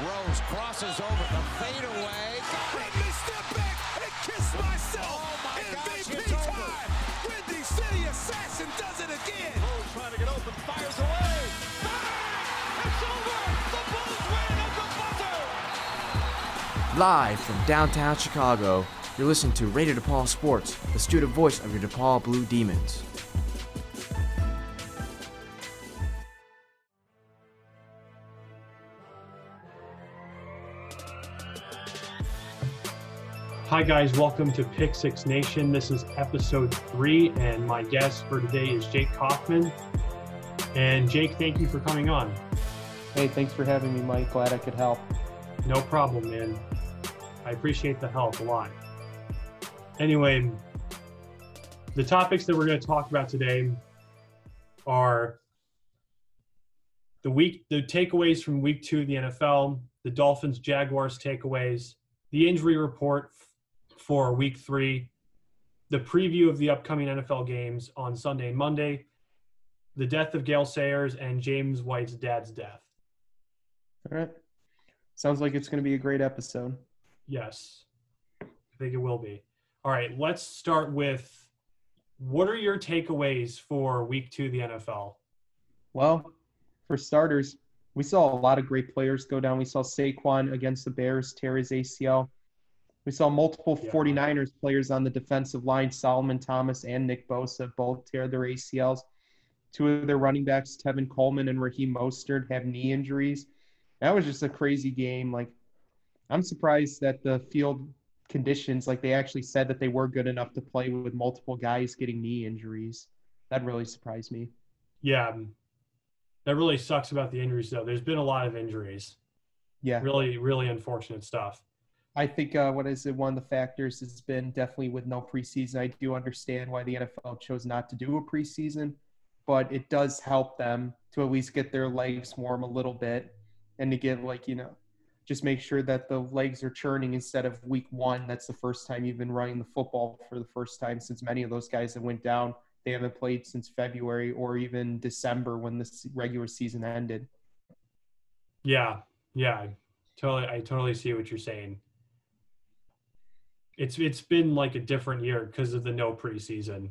Rose crosses over the fadeaway. Let me step back and kiss myself. Oh my gosh, MVP it's over. time. Windy City Assassin does it again. Rose trying to get open, fires away. Bang! It's over. The Bulls win at the buzzer. Live from downtown Chicago, you're listening to Radio DePaul Sports, the student voice of your DePaul Blue Demons. Hi, guys. Welcome to Pick Six Nation. This is episode three, and my guest for today is Jake Kaufman. And Jake, thank you for coming on. Hey, thanks for having me, Mike. Glad I could help. No problem, man. I appreciate the help a lot. Anyway, the topics that we're going to talk about today are the week, the takeaways from week two of the NFL, the Dolphins Jaguars takeaways, the injury report for week three, the preview of the upcoming NFL games on Sunday and Monday, the death of Gale Sayers, and James White's dad's death. All right. Sounds like it's going to be a great episode. Yes, I think it will be. All right, let's start with what are your takeaways for week two of the NFL? Well, for starters, we saw a lot of great players go down. We saw Saquon against the Bears tear his ACL. We saw multiple Yeah. 49ers players on the defensive line, Solomon Thomas and Nick Bosa, both tear their ACLs. Two of their running backs, Tevin Coleman and Raheem Mostert, have knee injuries. That was just a crazy game. Like, I'm surprised that the field conditions, like they actually said that they were good enough to play with multiple guys getting knee injuries. That really surprised me. Yeah, um, that really sucks about the injuries, though. There's been a lot of injuries. Yeah. Really, really unfortunate stuff. I think uh, what is it? One of the factors has been definitely with no preseason. I do understand why the NFL chose not to do a preseason, but it does help them to at least get their legs warm a little bit and to get like you know, just make sure that the legs are churning instead of week one. That's the first time you've been running the football for the first time since many of those guys that went down they haven't played since February or even December when the regular season ended. Yeah, yeah, totally. I totally see what you're saying. It's it's been like a different year because of the no preseason.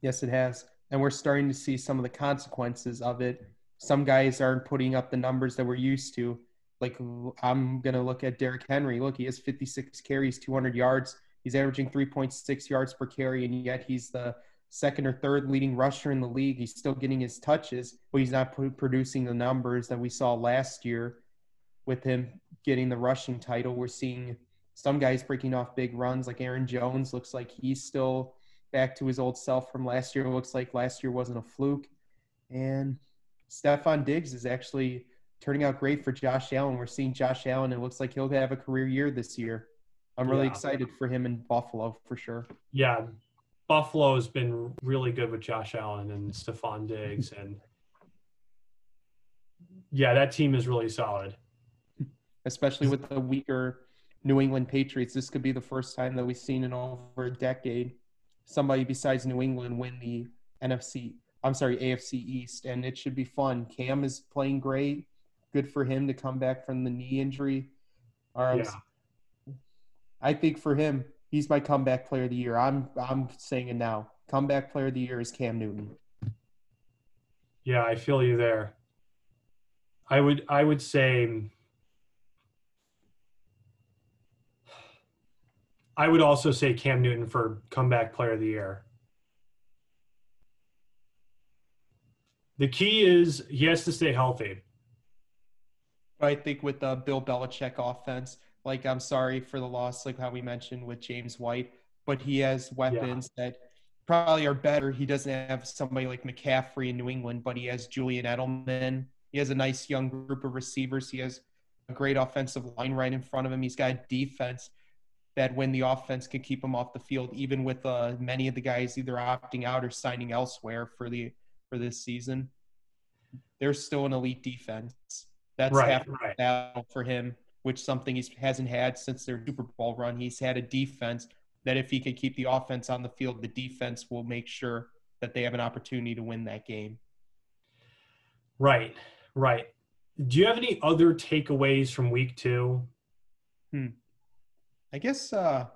Yes, it has. And we're starting to see some of the consequences of it. Some guys aren't putting up the numbers that we're used to. Like, I'm to look at Derrick Henry. Look, he has 56 carries, 200 yards. He's averaging 3.6 yards per carry, and yet he's the second or third leading rusher in the league. He's still getting his touches, but he's not producing the numbers that we saw last year with him getting the rushing title. We're seeing some guys breaking off big runs, like Aaron Jones. Looks like he's still back to his old self from last year. It looks like last year wasn't a fluke. And Stefon Diggs is actually turning out great for Josh Allen. We're seeing Josh Allen. And it looks like he'll have a career year this year. I'm really Yeah. excited for him in Buffalo for sure. Yeah, Buffalo's been really good with Josh Allen and Stefon Diggs, and yeah, that team is really solid. especially with the weaker New England Patriots. This could be the first time that we've seen in over a decade somebody besides New England win the NFC. I'm sorry, AFC East, and it should be fun. Cam is playing great. Good for him to come back from the knee injury. Right, Yeah. I think for him, he's my comeback player of the year. I'm I'm saying it now. Comeback player of the year is Cam Newton. Yeah, I feel you there. I would I would say I would also say Cam Newton for comeback player of the year. The key is he has to stay healthy. I think with the Bill Belichick offense, like I'm sorry for the loss, like how we mentioned with James White, but he has weapons that probably are better. He doesn't have somebody like McCaffrey in New England, but he has Julian Edelman. He has a nice young group of receivers. He has a great offensive line right in front of him. He's got a defense that when the offense can keep him off the field, even with uh, many of the guys either opting out or signing elsewhere for the for this season, there's still an elite defense. That's Right, half the right. battle for him, which something he hasn't had since their Super Bowl run. He's had a defense that if he can keep the offense on the field, the defense will make sure that they have an opportunity to win that game. Right, right. Do you have any other takeaways from week two? I guess uh,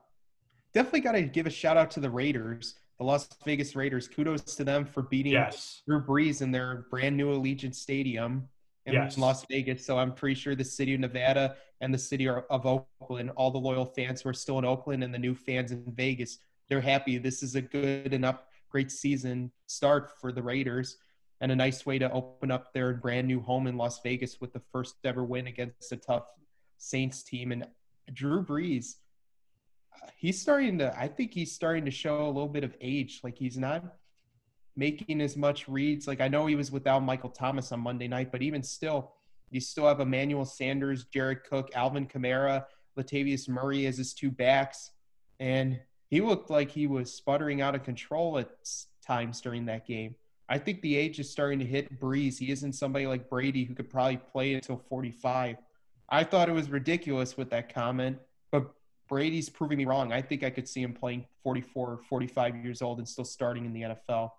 definitely got to give a shout out to the Raiders, the Las Vegas Raiders. Kudos to them for beating Yes. Drew Brees in their brand new Allegiant Stadium in Yes. Las Vegas. So I'm pretty sure the city of Nevada and the city of Oakland, all the loyal fans who are still in Oakland and the new fans in Vegas, they're happy. This is a good enough, great season start for the Raiders and a nice way to open up their brand new home in Las Vegas with the first ever win against a tough Saints team. And Drew Brees, he's starting to, I think he's starting to show a little bit of age. Like he's not making as much reads. Like I know he was without Michael Thomas on Monday night, but even still, you still have Emmanuel Sanders, Jared Cook, Alvin Kamara, Latavius Murray as his two backs, and he looked like he was sputtering out of control at times during that game. I think the age is starting to hit Brees. He isn't somebody like Brady who could probably play until 45. I thought it was ridiculous with that comment, but Brady's proving me wrong. I think I could see him playing 44 or 45 years old and still starting in the NFL.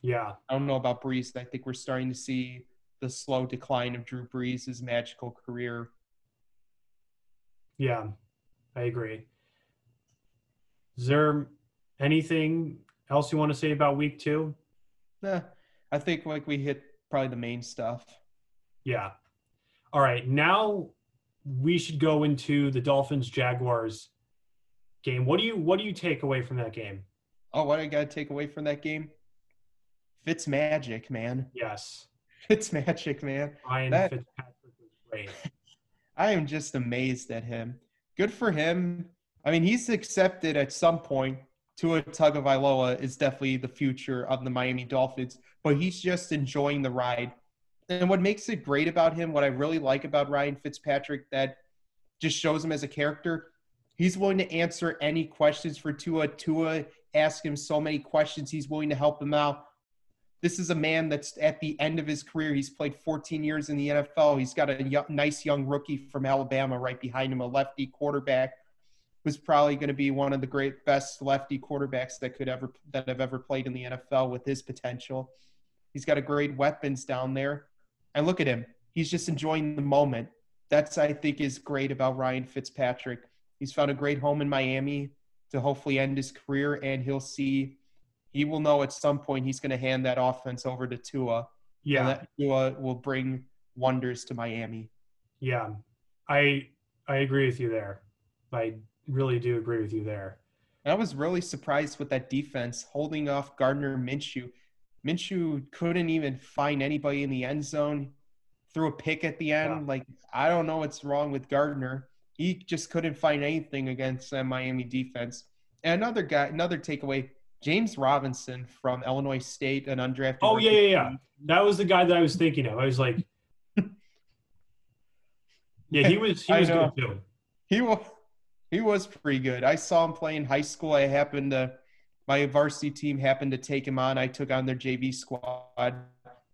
Yeah. I don't know about Brees. I think we're starting to see the slow decline of Drew Brees' magical career. Yeah. I agree. Is there anything else you want to say about week two? Nah, I think like we hit probably the main stuff. Yeah. All right. Now we should go into the Dolphins Jaguars game. What do you what do you take away from that game? Oh, what I got to take away from that game? Fitz magic, man. Yes. Fitz magic, man. Ryan That- Fitzpatrick was great. I am just amazed at him. Good for him. I mean, he's accepted at some point Tua Tagovailoa is definitely the future of the Miami Dolphins, but he's just enjoying the ride. And what makes it great about him, what I really like about Ryan Fitzpatrick, that just shows him as a character, he's willing to answer any questions for Tua. Tua ask him so many questions, he's willing to help him out. This is a man that's at the end of his career. He's played 14 years in the NFL. He's got a nice young rookie from Alabama right behind him, a lefty quarterback who's probably going to be one of the great best lefty quarterbacks that could ever that have ever played in the NFL with his potential. He's got a great weapons down there. And look at him. He's just enjoying the moment. That's I think is great about Ryan Fitzpatrick. He's found a great home in Miami to hopefully end his career and he'll see he will know at some point he's going to hand that offense over to Tua. And Yeah. that Tua will bring wonders to Miami. Yeah. I I agree with you there. I really do agree with you there. And I was really surprised with that defense holding off Gardner Minshew. Minshew couldn't even find anybody in the end zone. Threw a pick at the end. Yeah. Like I don't know what's wrong with Gardner. He just couldn't find anything against that Miami defense. And another guy, another takeaway: James Robinson from Illinois State, an undrafted. Oh yeah, yeah, yeah. That was the guy that I was thinking of. I was like Yeah, he was he was good too. He was he was pretty good. I saw him play in high school. I happened to my varsity team happened to take him on. I took on their JV squad.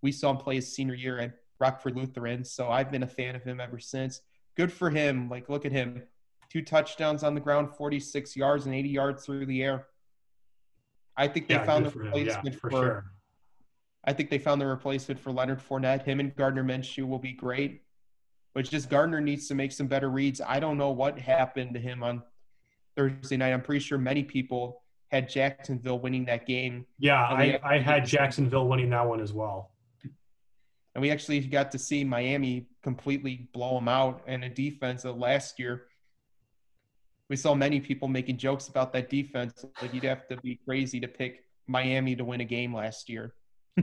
We saw him play his senior year at Rockford Lutheran, so I've been a fan of him ever since. Good for him. Like look at him. Two touchdowns on the ground, 46 yards and 80 yards through the air. I think they Yeah, found the for. Yeah, replacement for for, sure. I think they found the replacement for Leonard Fournette. Him and Gardner Minshew will be great. But just Gardner needs to make some better reads. I don't know what happened to him on Thursday night. I'm pretty sure many people had Jacksonville winning that game. Yeah, I, I had Jacksonville winning that one as well. And we actually got to see Miami completely blow them out and a defense that last year. We saw many people making jokes about that defense. Like you'd have to be crazy to pick Miami to win a game last year.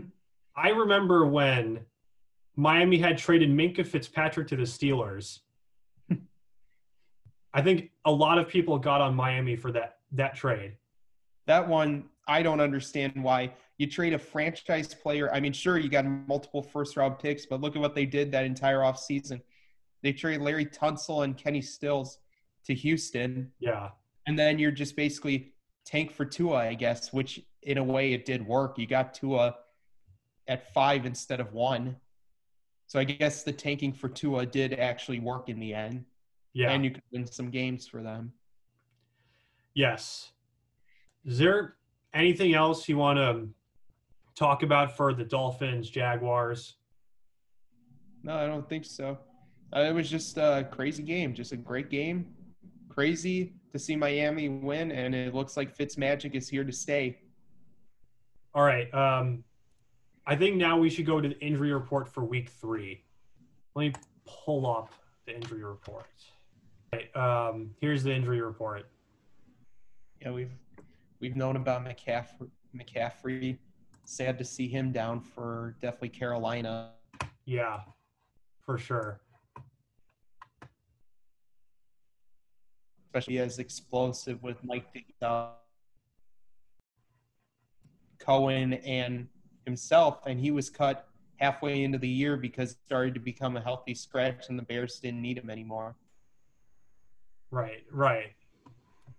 I remember when Miami had traded Minkah Fitzpatrick to the Steelers. I think a lot of people got on Miami for that that trade. That one, I don't understand why you trade a franchise player. I mean, sure, you got multiple first round picks, but look at what they did that entire offseason. They traded Larry Tunsil and Kenny Stills to Houston, Yeah. and then you're just basically tank for Tua, I guess, which in a way it did work. You got Tua at five instead of one. So I guess the tanking for Tua did actually work in the end, Yeah. and you could win some games for them. Yes. Is there anything else you want to talk about for the Dolphins, Jaguars? No, I don't think so. Uh, it was just a crazy game, just a great game. Crazy to see Miami win, and it looks like Fitzmagic is here to stay. All right. Um, I think now we should go to the injury report for week three. Let me pull up the injury report. Okay, um, here's the injury report. Yeah, we've we've known about McCaffrey. McCaffrey. Sad to see him down for definitely Carolina. Yeah, for sure. Especially as explosive with Mike Cohen and himself, and he was cut halfway into the year because he started to become a healthy scratch, and the Bears didn't need him anymore. Right, right,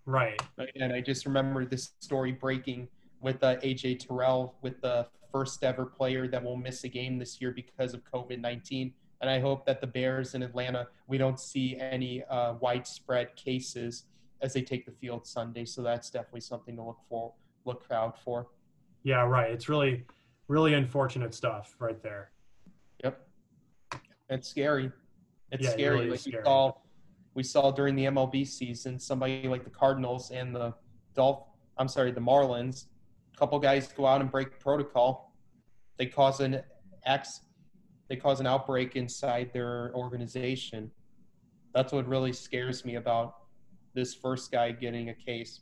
right. And I just remember this story breaking with uh, AJ Terrell, with the first ever player that will miss a game this year because of COVID 19. And I hope that the Bears in Atlanta, we don't see any uh, widespread cases as they take the field Sunday. So that's definitely something to look for, look out for. Yeah, right. It's really, really unfortunate stuff right there. Yep. It's scary. It's Yeah, it scary. really like scary. saw, we saw during the MLB season, somebody like the Cardinals and the Dolph. I'm sorry, the Marlins. A couple guys go out and break protocol. They cause an ex. They cause an outbreak inside their organization. That's what really scares me about this first guy getting a case.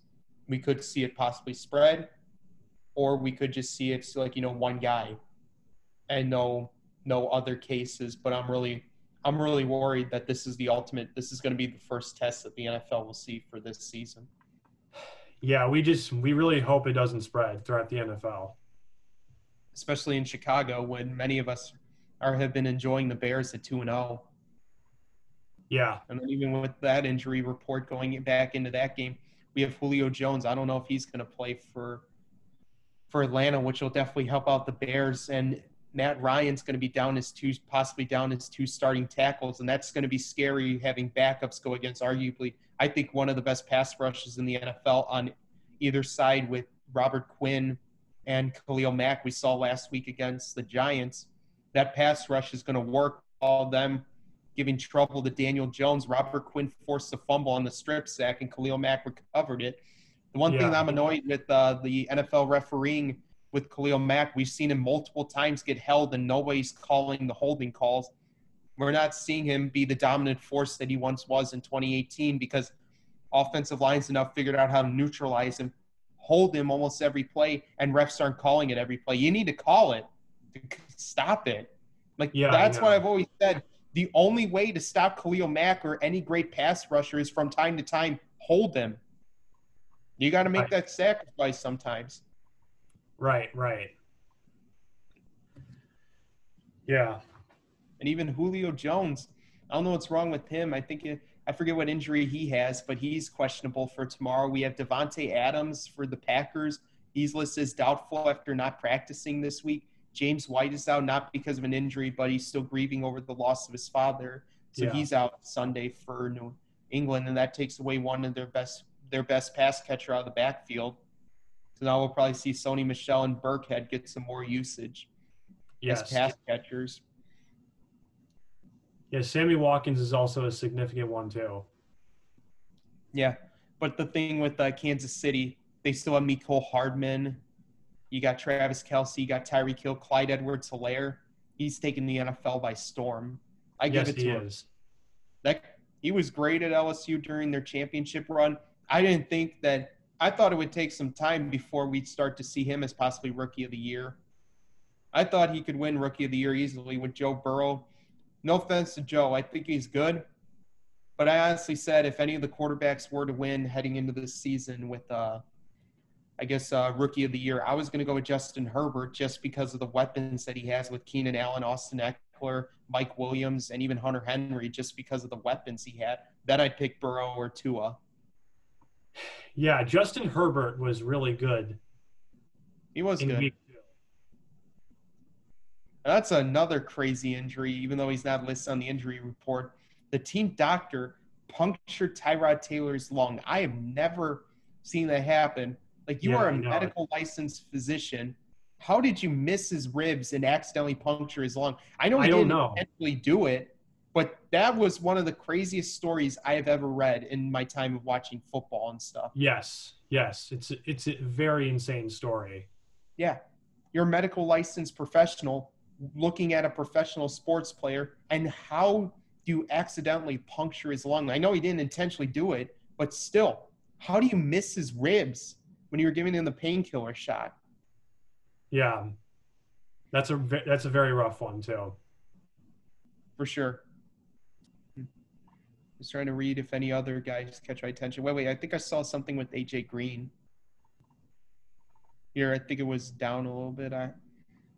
We could see it possibly spread, or we could just see it's like you know one guy, and no no other cases. But I'm really I'm really worried that this is the ultimate. This is going to be the first test that the NFL will see for this season. Yeah, we just we really hope it doesn't spread throughout the NFL. especially in Chicago when many of us are have been enjoying the Bears at two and zero. Yeah, And then even with that injury report going back into that game, we have Julio Jones. I don't know if he's going to play for for Atlanta, which will definitely help out the Bears. And Matt Ryan's going to be down his two, possibly down his two starting tackles, and that's going to be scary having backups go against arguably, I think, one of the best pass rushes in the NFL on either side with Robert Quinn and Khalil Mack. We saw last week against the Giants. That pass rush is going to work. All them giving trouble to Daniel Jones. Robert Quinn forced a fumble on the strip sack, and Khalil Mack recovered it. The one thing Yeah. I'm annoyed with uh, the NFL refereeing with Khalil Mack, we've seen him multiple times get held, and nobody's calling the holding calls. We're not seeing him be the dominant force that he once was in 2018 because offensive lines have now figured out how to neutralize him, hold him almost every play, and refs aren't calling it every play. You need to call it to stop it. Like Yeah, that's what. I've always said. The only way to stop Khalil Mack or any great pass rusher is from time to time hold them. You got to make that sacrifice sometimes. Right, right. Yeah, And even Julio Jones, I don't know what's wrong with him. I think it, I forget what injury he has, but he's questionable for tomorrow. We have Davante Adams for the Packers. He's listed as doubtful after not practicing this week. James White is out not because of an injury, but he's still grieving over the loss of his father. So Yeah. he's out Sunday for New England, and that takes away one of their best their best pass catcher out of the backfield. So now we'll probably see Sony Michel and Burkhead get some more usage yes. as pass catchers. Yeah, Sammy Watkins is also a significant one too. Yeah, but the thing with uh, Kansas City, they still have Mecole Hardman. You got Travis Kelce, you got Tyreek Hill, Clyde Edwards Helaire. He's taking the NFL by storm. I yes, give it he to him. is. That he was great at LSU during their championship run. I didn't think that. I thought it would take some time before we'd start to see him as possibly rookie of the year. I thought he could win rookie of the year easily with Joe Burrow. No offense to Joe, I think he's good. But I honestly said if any of the quarterbacks were to win heading into this season with, uh, I guess, uh, rookie of the year, I was going to go with Justin Herbert just because of the weapons that he has with Keenan Allen, Austin Ekeler, Mike Williams, and even Hunter Henry, just because of the weapons he had. Then I'd pick Burrow or Tua. Yeah, Justin Herbert was really good. He was good. That's another crazy injury, even though he's not listed on the injury report. The team doctor punctured Tyrod Taylor's lung. I have never seen that happen. Like you Yeah, are a medical licensed physician, how did you miss his ribs and accidentally puncture his lung? I know he I don't didn't know. intentionally do it, but that was one of the craziest stories I have ever read in my time of watching football and stuff. Yes, yes, it's it's a very insane story. Yeah. You're a medical licensed professional looking at a professional sports player, and how do you accidentally puncture his lung? I know he didn't intentionally do it, but still, how do you miss his ribs when you were giving him the painkiller shot? Yeah, that's a that's a very rough one too. For sure. Trying to read if any other guys catch my attention. Wait, wait, I think I saw something with AJ Green. Here, I think it was down a little bit. I,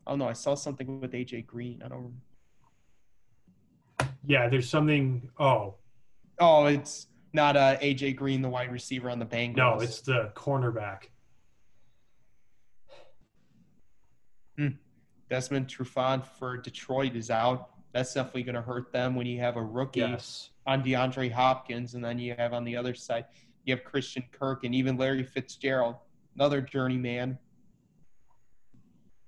oh no, I saw something with AJ Green. I don't. Yeah, there's something. Oh Oh, it's not uh, AJ Green, the wide receiver on the Bengals. no, it's the cornerback. Desmond Trufant for Detroit is out. That's definitely going to hurt them when you have a rookie Yes, on DeAndre Hopkins, and then you have on the other side you have Christian Kirk and even Larry Fitzgerald, another journeyman,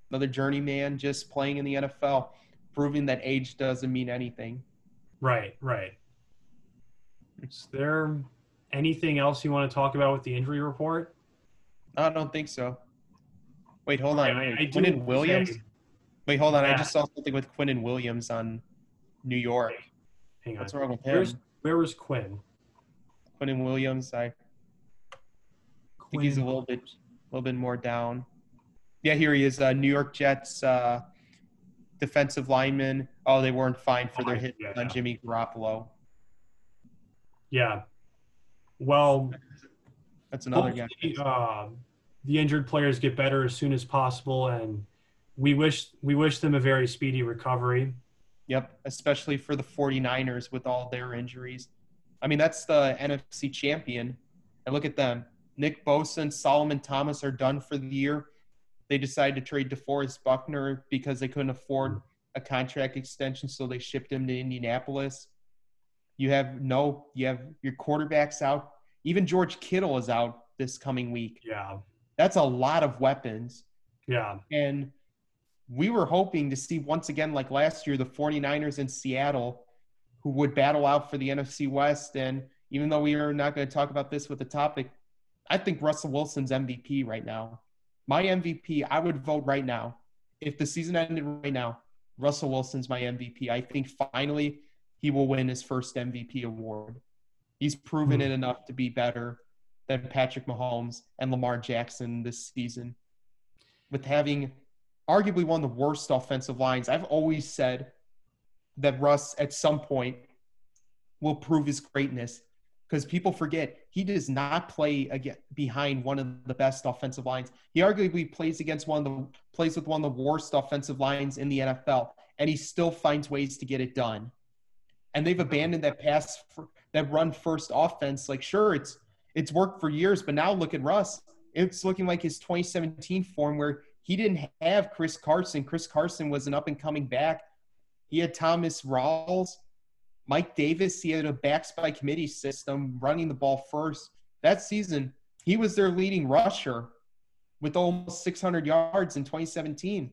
another journeyman just playing in the NFL, proving that age doesn't mean anything. right, right. Is there anything else you want to talk about with the injury report? I don't think so. Wait, hold on. I- I Williams. say- Wait, hold on. I just saw something with Quinnen Williams on New York. Hang on. What's wrong with him? Where's where was Quinn? Quinnen Williams. I think he's a little bit, a little bit more down. Yeah, here he is. Uh, New York Jets uh, defensive lineman. Oh, they weren't fined for their Oh, hit yeah. on Jimmy Garoppolo. Yeah. Well, That's another guy. hopefully, uh, the injured players get better as soon as possible, and we wish we wish them a very speedy recovery. Yep, especially for the 49ers with all their injuries. I mean, that's the NFC champion. And look at them. Nick Bosa and Solomon Thomas are done for the year. They decided to trade DeForest Buckner because they couldn't afford a contract extension, so they shipped him to Indianapolis. You have no, you have your quarterbacks out. Even George Kittle is out this coming week. Yeah. That's a lot of weapons. Yeah. And we were hoping to see once again, like last year, the 49ers in Seattle, who would battle out for the NFC West. And even though we are not going to talk about this with the topic, I think Russell Wilson's MVP right now. My MVP, I would vote right now. If the season ended right now, Russell Wilson's my MVP. I think finally he will win his first MVP award. He's proven Hmm. it enough to be better than Patrick Mahomes and Lamar Jackson this season. With having arguably one of the worst offensive lines, I've always said that Russ at some point will prove his greatness because people forget he does not play again behind one of the best offensive lines. He arguably plays against one of the plays with one of the worst offensive lines in the NFL, and he still finds ways to get it done. And they've abandoned that pass for, that run first offense. Like, sure, it's it's worked for years, but now look at Russ. It's looking like his 2017 form where he didn't have Chris Carson. Chris Carson was an up and coming back. He had Thomas Rawls, Mike Davis. He had a backs by committee system running the ball first. That season, he was their leading rusher with almost 600 yards in 2017.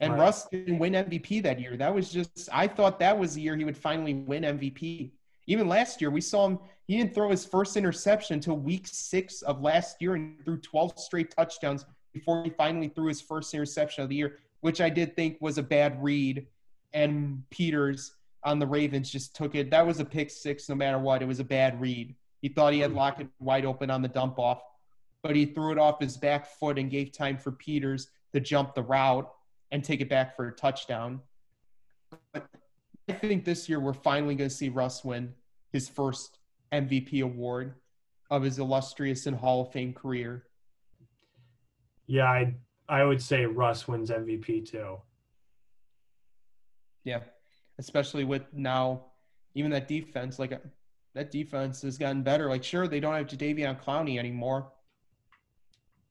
And Right. Russ didn't win MVP that year. That was just, I thought that was the year he would finally win MVP. Even last year, we saw him, he didn't throw his first interception until week six of last year and threw 12 straight touchdowns before he finally threw his first interception of the year, which I did think was a bad read. And Peters on the Ravens just took it. That was a pick six no matter what. It was a bad read. He thought he had hmm. Lockett wide open on the dump off, but he threw it off his back foot and gave time for Peters to jump the route and take it back for a touchdown. But I think this year we're finally going to see Russ win his first MVP award of his illustrious and Hall of Fame career. Yeah, I I would say Russ wins MVP too. Yeah, especially with now even that defense. Like that defense has gotten better. Like sure they don't have Jadeveon Clowney anymore,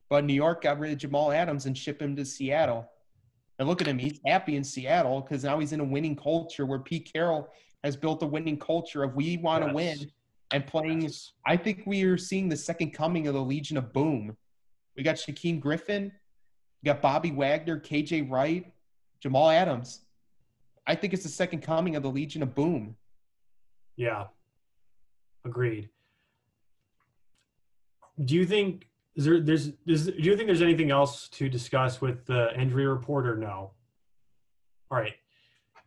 but New York got rid of Jamal Adams and shipped him to Seattle. And look at him; he's happy in Seattle because now he's in a winning culture where Pete Carroll has built a winning culture of we want to Yes. win and playing. Yes. I think we are seeing the second coming of the Legion of Boom. We got Shaquem Griffin, We got Bobby Wagner, KJ Wright, Jamal Adams. I think it's the second coming of the Legion of Boom. Yeah. Agreed. Do you think is there there's, there's do you think there's anything else to discuss with the injury report or no? All right.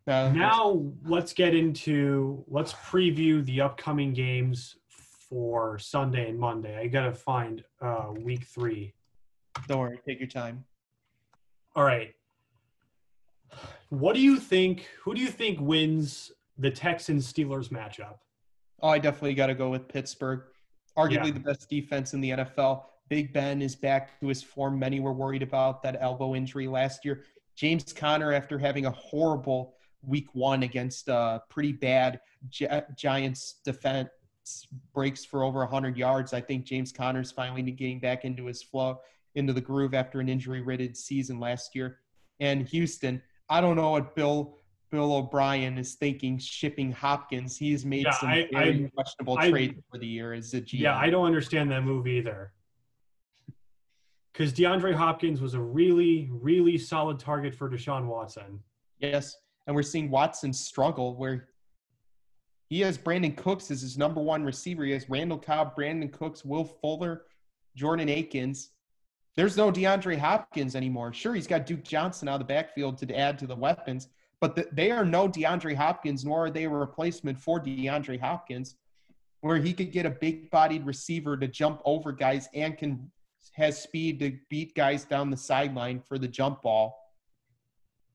Uh, Now let's get into let's preview the upcoming games for Sunday and Monday. I gotta find uh, week three. Don't worry, take your time. All right. What do you think? Who do you think wins the Texans Steelers matchup? Oh, I definitely got to go with Pittsburgh. Arguably Yeah. the best defense in the NFL. Big Ben is back to his form. Many were worried about that elbow injury last year. James Conner, after having a horrible week one against a pretty bad Gi- Giants defense, breaks for over 100 yards. I think James Conner's finally getting back into his flow, into the groove after an injury-ridden season last year. And Houston, I don't know what Bill Bill O'Brien is thinking shipping Hopkins. He's made Yeah, some I- very I- questionable I- trades for the year as a GM. Yeah, I don't understand that move either. Because DeAndre Hopkins was a really, really solid target for Deshaun Watson. Yes, and we're seeing Watson struggle where he has Brandin Cooks as his number one receiver. He has Randall Cobb, Brandin Cooks, Will Fuller, Jordan Akins. There's no DeAndre Hopkins anymore. Sure, he's got Duke Johnson out of the backfield to add to the weapons, but th- they are no DeAndre Hopkins, nor are they a replacement for DeAndre Hopkins, where he could get a big-bodied receiver to jump over guys and can has speed to beat guys down the sideline for the jump ball.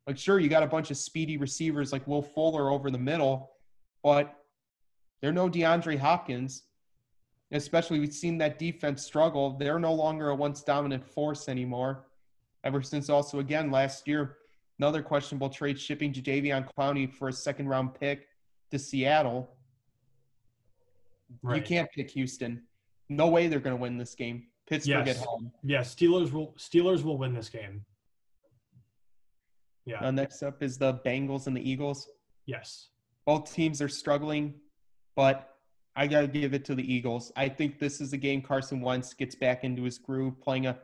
Like, sure, you got a bunch of speedy receivers like Will Fuller over the middle, but they're no DeAndre Hopkins. Especially, we've seen that defense struggle. They're no longer a once dominant force anymore. Ever since, also, again, last year, another questionable trade shipping Jadeveon Clowney for a second round pick to Seattle. You can't pick Houston. No way they're going to win this game. Pittsburgh Yes. at home. Yeah, Steelers will Steelers will win this game. Yeah. Uh, next up is the Bengals and the Eagles. yes. both teams are struggling, but I got to give it to the Eagles. I think this is a game Carson Wentz gets back into his groove, playing a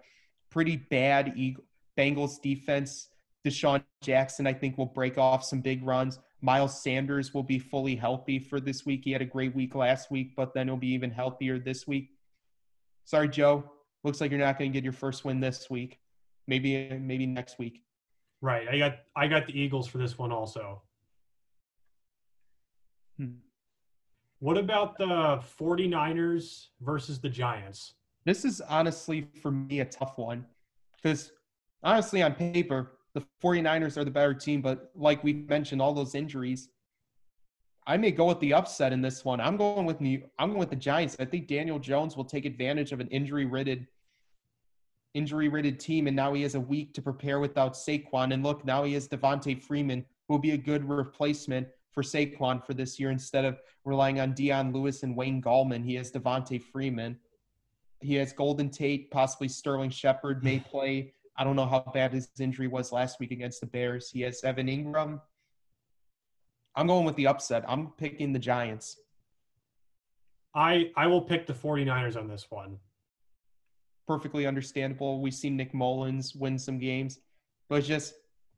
pretty bad Eagle, Bengals defense. DeSean Jackson, I think, will break off some big runs. Miles Sanders will be fully healthy for this week. He had a great week last week, but then he'll be even healthier this week. Sorry, Joe. Looks like you're not going to get your first win this week. Maybe maybe next week. Right. I got I got the Eagles for this one also. Hmm. What about the 49ers versus the Giants? This is honestly for me a tough one because honestly, on paper, the 49ers are the better team, but like we mentioned, all those injuries. I may go with the upset in this one. I'm going with New, I'm going with the Giants. I think Daniel Jones will take advantage of an injury-ridden injury-ridden team, and now he has a week to prepare without Saquon. And look, now he has Devonta Freeman, who will be a good replacement for Saquon for this year instead of relying on Dion Lewis and Wayne Gallman. He has Devonta Freeman. He has Golden Tate, possibly Sterling Shepard may play. I don't know how bad his injury was last week against the Bears. He has Evan Engram. I'm going with the upset. I'm picking the Giants. I I will pick the 49ers on this one. Perfectly understandable. We've seen Nick Mullens win some games, but just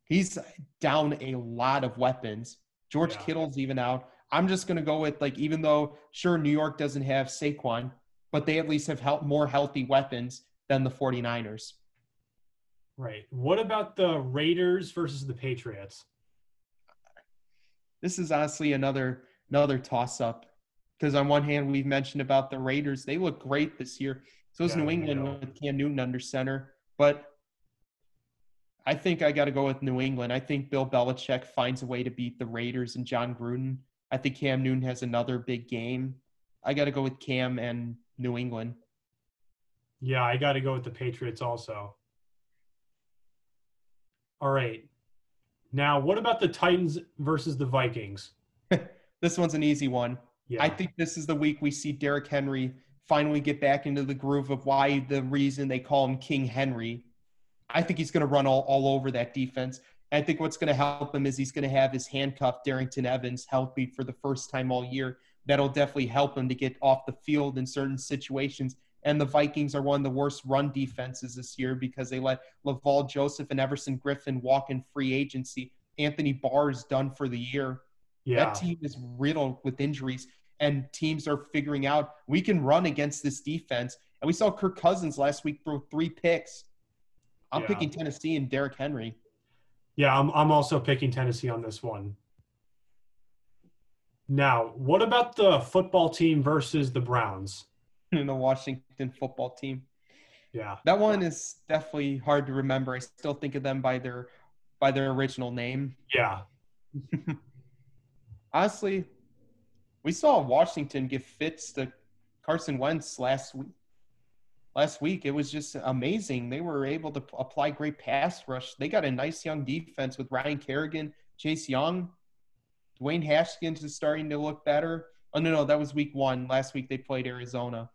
he's down a lot of weapons. George Yeah. Kittle's even out. I'm just going to go with like even though sure New York doesn't have Saquon, but they at least have help, more healthy weapons than the 49ers. Right. What about the Raiders versus the Patriots? this is honestly another another toss up because on one hand we've mentioned about the Raiders they look great this year so is Yeah, New England with Cam Newton under center but I think I got to go with New England I think Bill Belichick finds a way to beat the Raiders and Jon Gruden I think Cam Newton has another big game I got to go with Cam and New England Yeah, I got to go with the Patriots also. All right. Now, what about the Titans versus the Vikings? this one's an easy one Yeah. I think this is the week we see Derrick Henry finally get back into the groove of why the reason they call him King Henry. I think he's going to run all, all over that defense. I think what's going to help him is he's going to have his handcuff Darrynton Evans healthy for the first time all year. That'll definitely help him to get off the field in certain situations And the Vikings are one of the worst run defenses this year because they let Laval Joseph and Everson Griffen walk in free agency. Anthony Barr is done for the year. Yeah. That team is riddled with injuries, and teams are figuring out we can run against this defense. And we saw Kirk Cousins last week throw three picks. I'm Yeah. picking Tennessee and Derrick Henry. Yeah, I'm, I'm also picking Tennessee on this one. Now, what about the football team versus the Browns? in the Washington football team. Yeah. That one is definitely hard to remember. I still think of them by their by their original name. Yeah. Honestly, we saw Washington give fits to Carson Wentz last week. Last week, it was just amazing. They were able to apply great pass rush. They got a nice young defense with Ryan Kerrigan, Chase Young, Dwayne Haskins is starting to look better. Oh no, no, that was week one. Last week they played Arizona.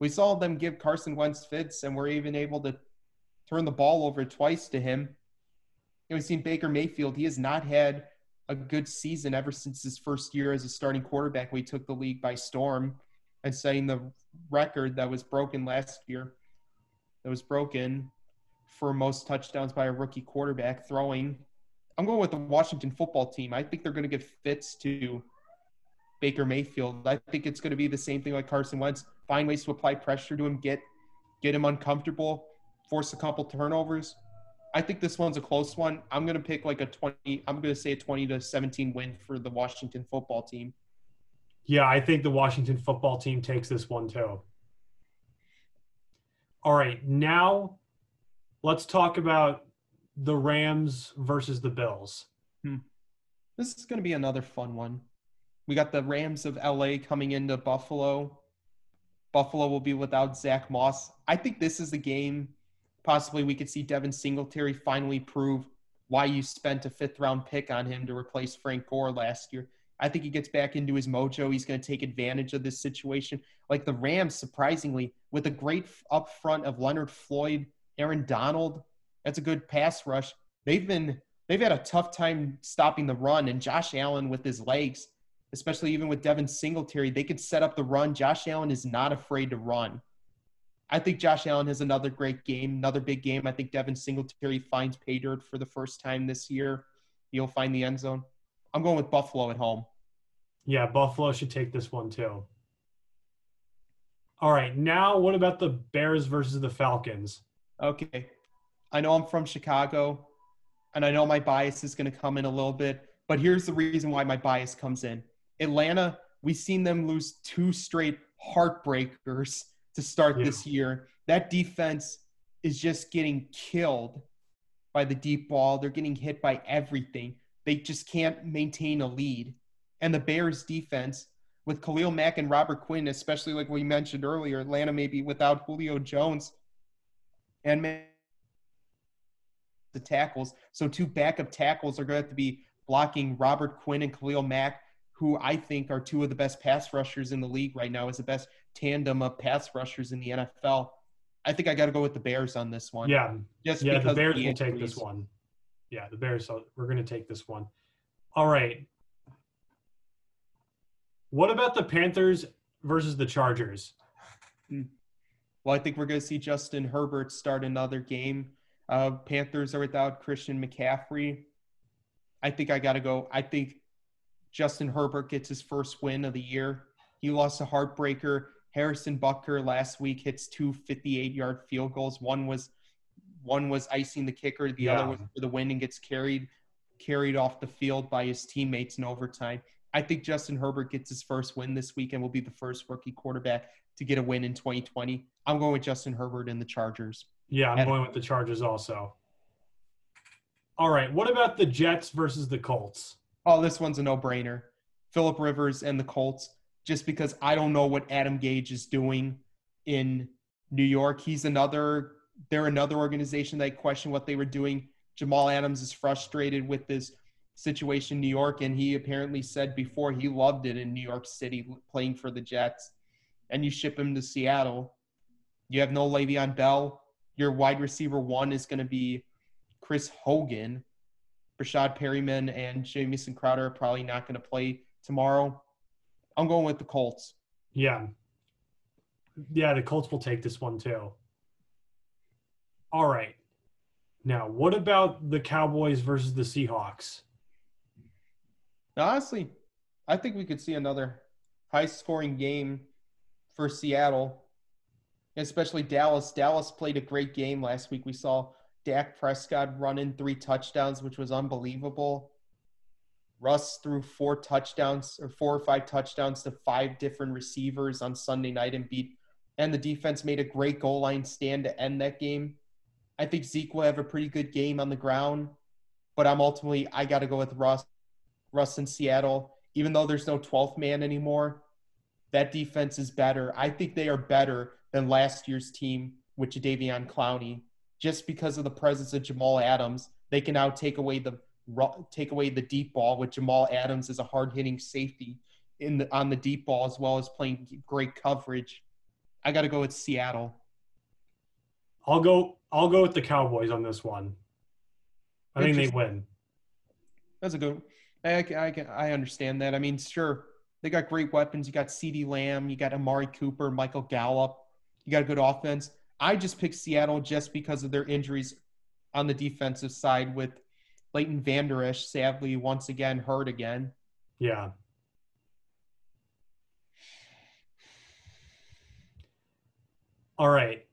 We saw them give Carson Wentz fits, and we're even able to turn the ball over twice to him. And we've seen Baker Mayfield. He has not had a good season ever since his first year as a starting quarterback. We took the league by storm and setting the record that was broken last year. That was broken for most touchdowns by a rookie quarterback throwing. I'm going with the Washington football team. I think they're going to give fits to Baker Mayfield. I think it's going to be the same thing like Carson Wentz. Find ways to apply pressure to him, get get him uncomfortable, force a couple turnovers. I think this one's a close one. I'm going to pick like a 20 I'm going to say a 20 to 17 win for the Washington football team. Yeah, I think the Washington football team takes this one too. All right, now let's talk about the Rams versus the Bills. Hmm. This is going to be another fun one. We got the Rams of LA coming into Buffalo. Buffalo will be without Zack Moss. I think this is the game. Possibly we could see Devin Singletary finally prove why you spent a fifth round pick on him to replace Frank Gore last year. I think he gets back into his mojo. He's going to take advantage of this situation. Like the Rams, surprisingly, with a great up front of Leonard Floyd, Aaron Donald, that's a good pass rush. They've been they've had a tough time stopping the run, and Josh Allen with his legs, especially even with Devin Singletary, they could set up the run. Josh Allen is not afraid to run. I think Josh Allen has another great game, another big game. I think Devin Singletary finds pay dirt for the first time this year. He'll find the end zone. I'm going with Buffalo at home. Yeah, Buffalo should take this one too. All right, now what about the Bears versus the Falcons? Okay. I know I'm from Chicago, and I know my bias is going to come in a little bit, but here's the reason why my bias comes in. Atlanta, we've seen them lose two straight heartbreakers to start Yeah. this year. That defense is just getting killed by the deep ball. They're getting hit by everything. They just can't maintain a lead. And the Bears defense, with Khalil Mack and Robert Quinn, especially like we mentioned earlier, Atlanta maybe without Julio Jones and the tackles. So two backup tackles are going to have to be blocking Robert Quinn and Khalil Mack, who I think are two of the best pass rushers in the league right now, is the best tandem of pass rushers in the NFL. I think I got to go with the Bears on this one. Yeah, just yeah, because the Bears will take this one. Yeah, the Bears. So we're going to take this one. All right. What about the Panthers versus the Chargers? Well, I think we're going to see Justin Herbert start another game. Uh, Panthers are without Christian McCaffrey. I think I got to go. I think Justin Herbert gets his first win of the year. He lost a heartbreaker. Harrison Butker last week hits two 58-yard field goals. One was one was icing the kicker. The other was for the win and gets carried carried off the field by his teammates in overtime. I think Justin Herbert gets his first win this week and will be the first rookie quarterback to get a win in 2020. I'm going with Justin Herbert and the Chargers. Yeah, I'm And- going with the Chargers also. All right. What about the Jets versus the Colts? Oh, this one's a no-brainer. Philip Rivers and the Colts, just because I don't know what Adam Gage is doing in New York. He's another they're another organization that I question what they were doing. Jamal Adams is frustrated with this situation New York, and he apparently said before he loved it in New York City playing for the Jets. And you ship him to Seattle. You have no Le'Veon Bell. Your wide receiver one is going to be Chris Hogan. Rashad Perryman and Jamison Crowder are probably not going to play tomorrow. I'm going with the Colts. Yeah. Yeah, the Colts will take this one too. All right. Now, what about the Cowboys versus the Seahawks? Honestly, I think we could see another high scoring game for Seattle, especially Dallas. Dallas played a great game last week. We saw Dak Prescott run in three touchdowns, which was unbelievable. Russ threw four touchdowns or four or five touchdowns to five different receivers on Sunday night and beat. And the defense made a great goal line stand to end that game. I think Zeke will have a pretty good game on the ground, but I'm ultimately I got to go with Russ. Russ in Seattle, even though there's no 12th man anymore, that defense is better. I think they are better than last year's team with Jadeveon Clowney, just because of the presence of Jamal Adams. They can now take away the take away the deep ball with Jamal Adams as a hard hitting safety in the, on the deep ball as well as playing great coverage. I got to go with Seattle. I'll go. I'll go with the Cowboys on this one. I think they win. That's a good. I, I, I understand that. I mean, sure, they got great weapons. You got CeeDee Lamb, you got Amari Cooper, Michael Gallup. You got a good offense. I just picked Seattle just because of their injuries on the defensive side with Leighton Vander Esch, sadly, once again hurt again. Yeah. All right.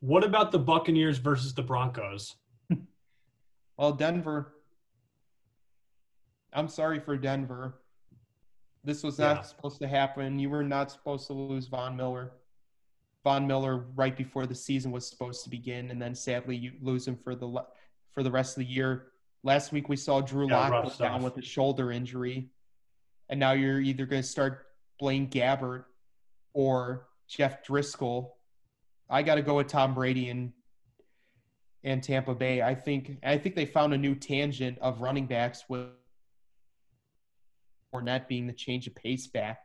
What about the Buccaneers versus the Broncos? well, Denver. I'm sorry for Denver. This was not yeah. supposed to happen. You were not supposed to lose Von Miller. Von Miller right before the season was supposed to begin, and then sadly you lose him for the for the rest of the year. Last week we saw Drew yeah, Lock down with a shoulder injury, and now you're either going to start Blaine Gabbert or Jeff Driskel. I got to go with Tom Brady and and Tampa Bay. I think I think they found a new tangent of running backs with Fournette being the change of pace back.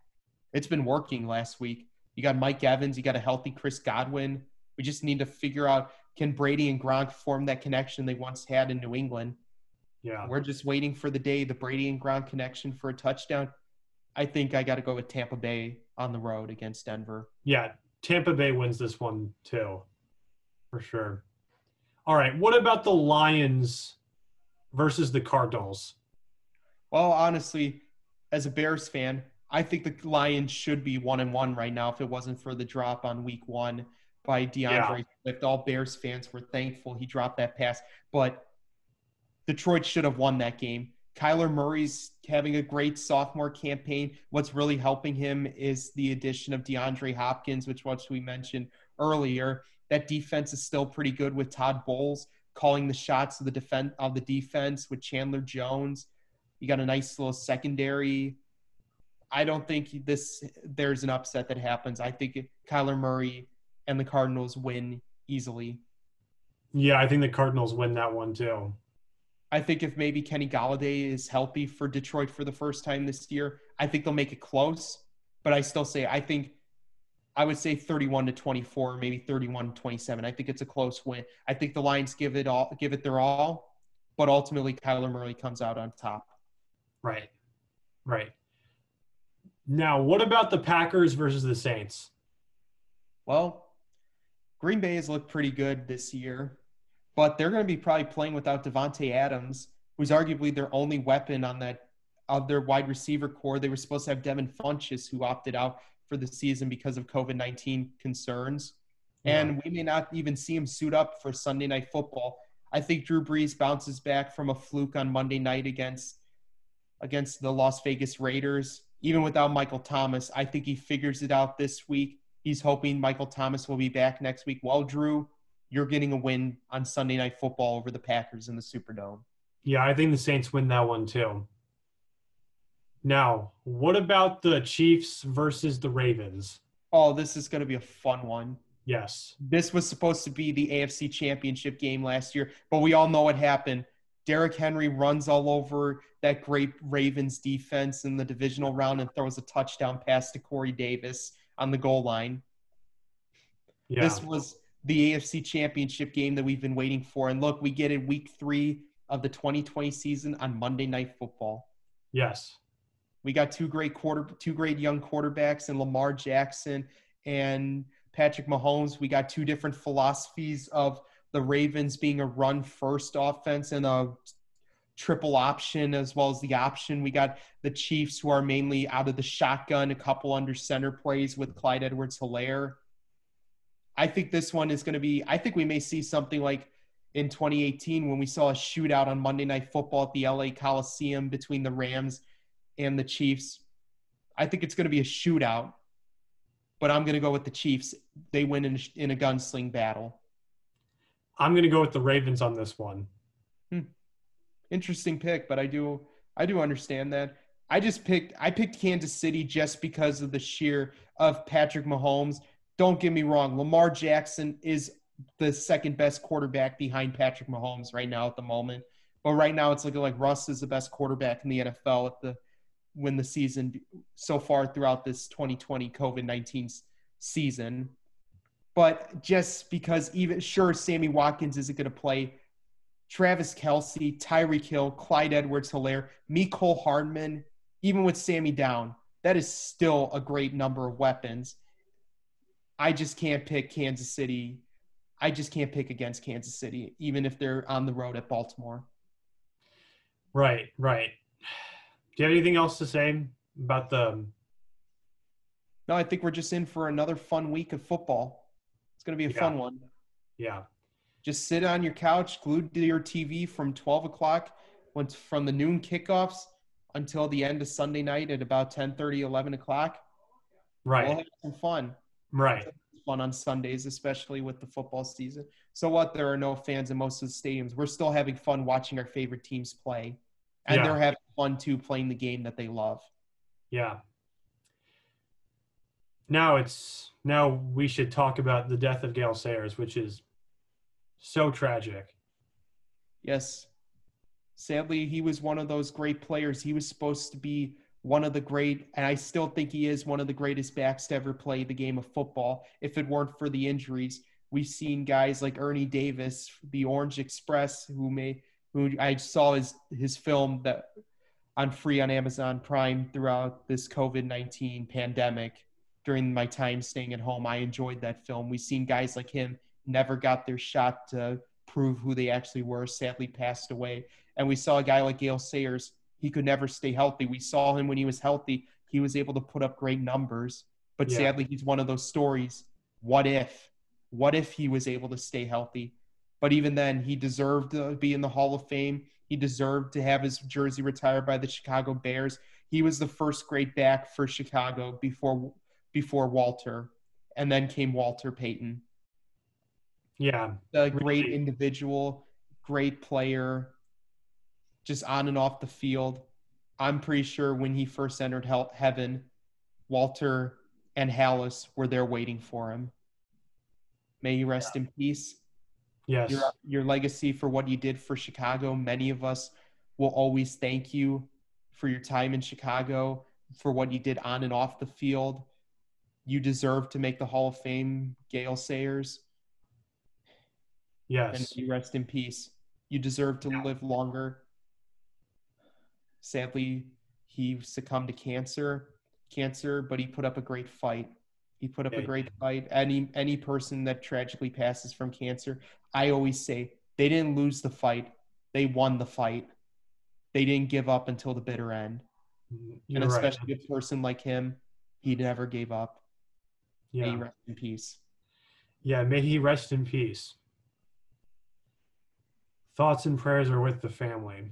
It's been working last week. You got Mike Evans, you got a healthy Chris Godwin. We just need to figure out can Brady and Gronk form that connection they once had in New England. Yeah. We're just waiting for the day, the Brady and Gronk connection for a touchdown. I think I got to go with Tampa Bay on the road against Denver. Yeah, Tampa Bay wins this one too, for sure. All right, what about the Lions versus the Cardinals? Well, honestly, as a Bears fan, I think the Lions should be one and one right now if it wasn't for the drop on week one by D'Andre yeah. Swift. All Bears fans were thankful he dropped that pass, but Detroit should have won that game. Kyler Murray's having a great sophomore campaign. What's really helping him is the addition of DeAndre Hopkins, which once we mentioned earlier. That defense is still pretty good with Todd Bowles calling the shots of the defense of the defense with Chandler Jones. You got a nice little secondary. I don't think this there's an upset that happens. I think Kyler Murray and the Cardinals win easily. Yeah, I think the Cardinals win that one too. I think if maybe Kenny Golladay is healthy for Detroit for the first time this year, I think they'll make it close. But I still say I think I would say 31 to 24, maybe 31 to 27. I think it's a close win. I think the Lions give it all give it their all, but ultimately Kyler Murray comes out on top. Right. Right. Now, what about the Packers versus the Saints? Well, Green Bay has looked pretty good this year, but they're going to be probably playing without Davante Adams, who's arguably their only weapon on that of their wide receiver core. They were supposed to have Devin Funchess, who opted out for the season because of COVID 19 concerns. Yeah. And we may not even see him suit up for Sunday night football. I think Drew Brees bounces back from a fluke on Monday night against against the Las Vegas Raiders. Even without Michael Thomas, I think he figures it out this week. He's hoping Michael Thomas will be back next week. Well, Drew, you're getting a win on Sunday Night Football over the Packers in the Superdome. Yeah, I think the Saints win that one too. Now, what about the Chiefs versus the Ravens? Oh, this is going to be a fun one. Yes. This was supposed to be the AFC Championship game last year, but we all know what happened. Derrick Henry runs all over that great Ravens defense in the divisional round and throws a touchdown pass to Corey Davis on the goal line. Yeah. This was the AFC Championship game that we've been waiting for. And look, we get it week three of the 2020 season on Monday Night Football. Yes. We got two great quarter, two great young quarterbacks, and Lamar Jackson and Patrick Mahomes. We got two different philosophies of the Ravens being a run first offense and a triple option as well as the option. We got the Chiefs who are mainly out of the shotgun, a couple under center plays with Clyde Edwards Helaire. I think this one is going to be, I think we may see something like in 2018 when we saw a shootout on Monday Night Football at the LA Coliseum between the Rams and the Chiefs. I think it's going to be a shootout, but I'm going to go with the Chiefs. They win in, in a gunsling battle. I'm going to go with the Ravens on this one. Hmm. Interesting pick, but I do I do understand that. I just picked I picked Kansas City just because of the sheer of Patrick Mahomes. Don't get me wrong, Lamar Jackson is the second best quarterback behind Patrick Mahomes right now at the moment. But right now, it's looking like Russ is the best quarterback in the NFL at the when the season so far throughout this 2020 COVID 19 season. But just because even sure Sammy Watkins isn't going to play, Travis Kelce, Tyreek Hill, Clyde Edwards Helaire, Mecole Hardman, even with Sammy down, that is still a great number of weapons. I just can't pick Kansas City I just can't pick against Kansas City, even if they're on the road at Baltimore. Right, right. Do you have anything else to say about the? No, I think we're just in for another fun week of football. It's going to be a Yeah. fun one. Yeah, Just sit on your couch, glued to your TV from 12 o'clock, once from the noon kickoffs until the end of Sunday night at about 10 30, 11 o'clock. We'll right, have some fun. right. fun on Sundays, especially with the football season. So what? There are no fans in most of the stadiums. We're still having fun watching our favorite teams play, and Yeah. they're having fun too playing the game that they love. Yeah. Now it's now we should talk about the death of Gale Sayers, which is so tragic. Yes, sadly, he was one of those great players. He was supposed to be one of the great, and I still think he is one of the greatest backs to ever play the game of football. If it weren't for the injuries, we've seen guys like Ernie Davis, the Orange Express, who may who I saw his his film that on free on Amazon Prime throughout this COVID nineteen pandemic. During my time staying at home, I enjoyed that film. We've seen guys like him never got their shot to prove who they actually were. Sadly, passed away, and we saw a guy like Gale Sayers. He could never stay healthy. We saw him when he was healthy. He was able to put up great numbers, but Yeah. sadly, he's one of those stories. What if? What if he was able to stay healthy? But even then, he deserved to be in the Hall of Fame. He deserved to have his jersey retired by the Chicago Bears. He was the first great back for Chicago before before Walter, and then came Walter Payton. Yeah, A great Really? individual, great player, just on and off the field. I'm pretty sure when he first entered hell, heaven, Walter and Halas were there waiting for him. May you rest in peace. yes, Your, your legacy for what you did for Chicago, many of us will always thank you for your time in Chicago, for what you did on and off the field. You deserve to make the Hall of Fame, Gale Sayers Yes. and you rest in peace. You deserve to live longer. Sadly, he succumbed to cancer, cancer, but he put up a great fight. He put up Yeah, a great fight. Any any person that tragically passes from cancer, I always say they didn't lose the fight; they won the fight. They didn't give up until the bitter end, mm, you're and right. especially a person like him, he never gave up. May Yeah, he rest in peace. yeah. May he rest in peace. Thoughts and prayers are with the family.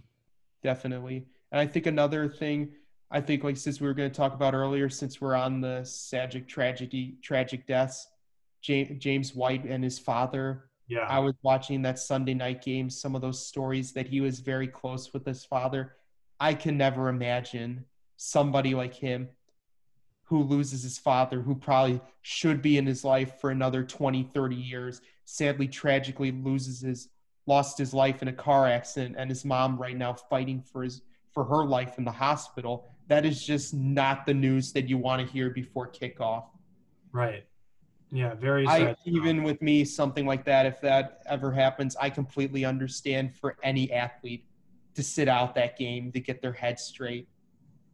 definitely. And I think another thing, I think like since we were going to talk about earlier, since we're on the tragic tragedy, tragic deaths, James, James White and his father. Yeah, I was watching that Sunday night game. Some of those stories that he was very close with his father. I can never imagine somebody like him who loses his father, who probably should be in his life for another 20, 30 years, sadly, tragically loses his lost his life in a car accident and his mom right now fighting for his for her life in the hospital. That is just not the news that you want to hear before kickoff. Right. Yeah, very I even with me something like that if that ever happens I completely understand for any athlete to sit out that game to get their head straight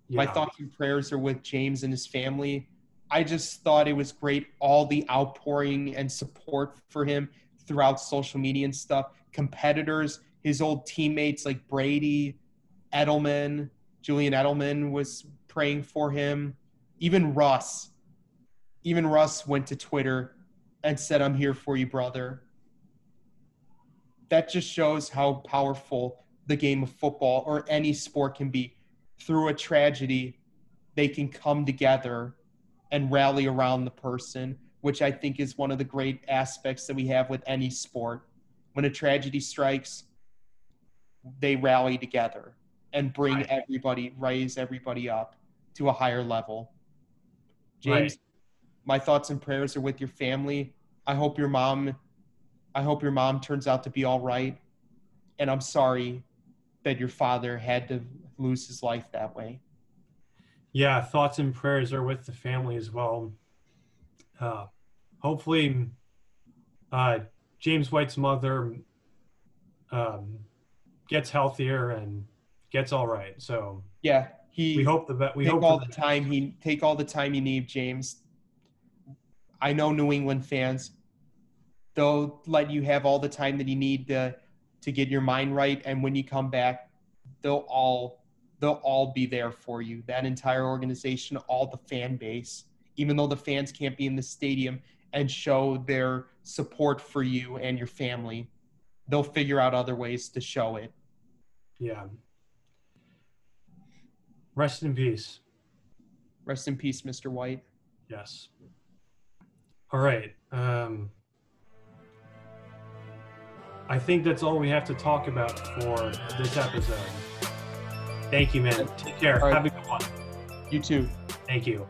my thoughts and prayers are with James and his family I just thought it was great all the outpouring and support for him throughout social media and stuff. Competitors, his old teammates like Brady, Edelman, Julian Edelman was praying for him. Even Russ, even Russ went to Twitter and said, I'm here for you, brother. That just shows how powerful the game of football or any sport can be. Through a tragedy, they can come together and rally around the person, which I think is one of the great aspects that we have with any sport. When a tragedy strikes, they rally together and bring Right. everybody, raise everybody up to a higher level. James, Right. my thoughts and prayers are with your family. I hope your mom I hope your mom turns out to be all right. And I'm sorry that your father had to lose his life that way. Yeah, thoughts and prayers are with the family as well. Uh, hopefully, uh, James White's mother um, gets healthier and gets all right. So Yeah, he we hope the be- we take hope all for the time he take all the time you need, James. I know New England fans. They'll let you have all the time that you need to to get your mind right, and when you come back, they'll all they'll all be there for you. That entire organization, all the fan base, even though the fans can't be in the stadium and show their support for you and your family, they'll figure out other ways to show it. Yeah. Rest in peace. Rest in peace, Mr. White. Yes. All right. Um, I think that's all we have to talk about for this episode. Thank you, man. Take care. All right. Have a good one. You too. Thank you.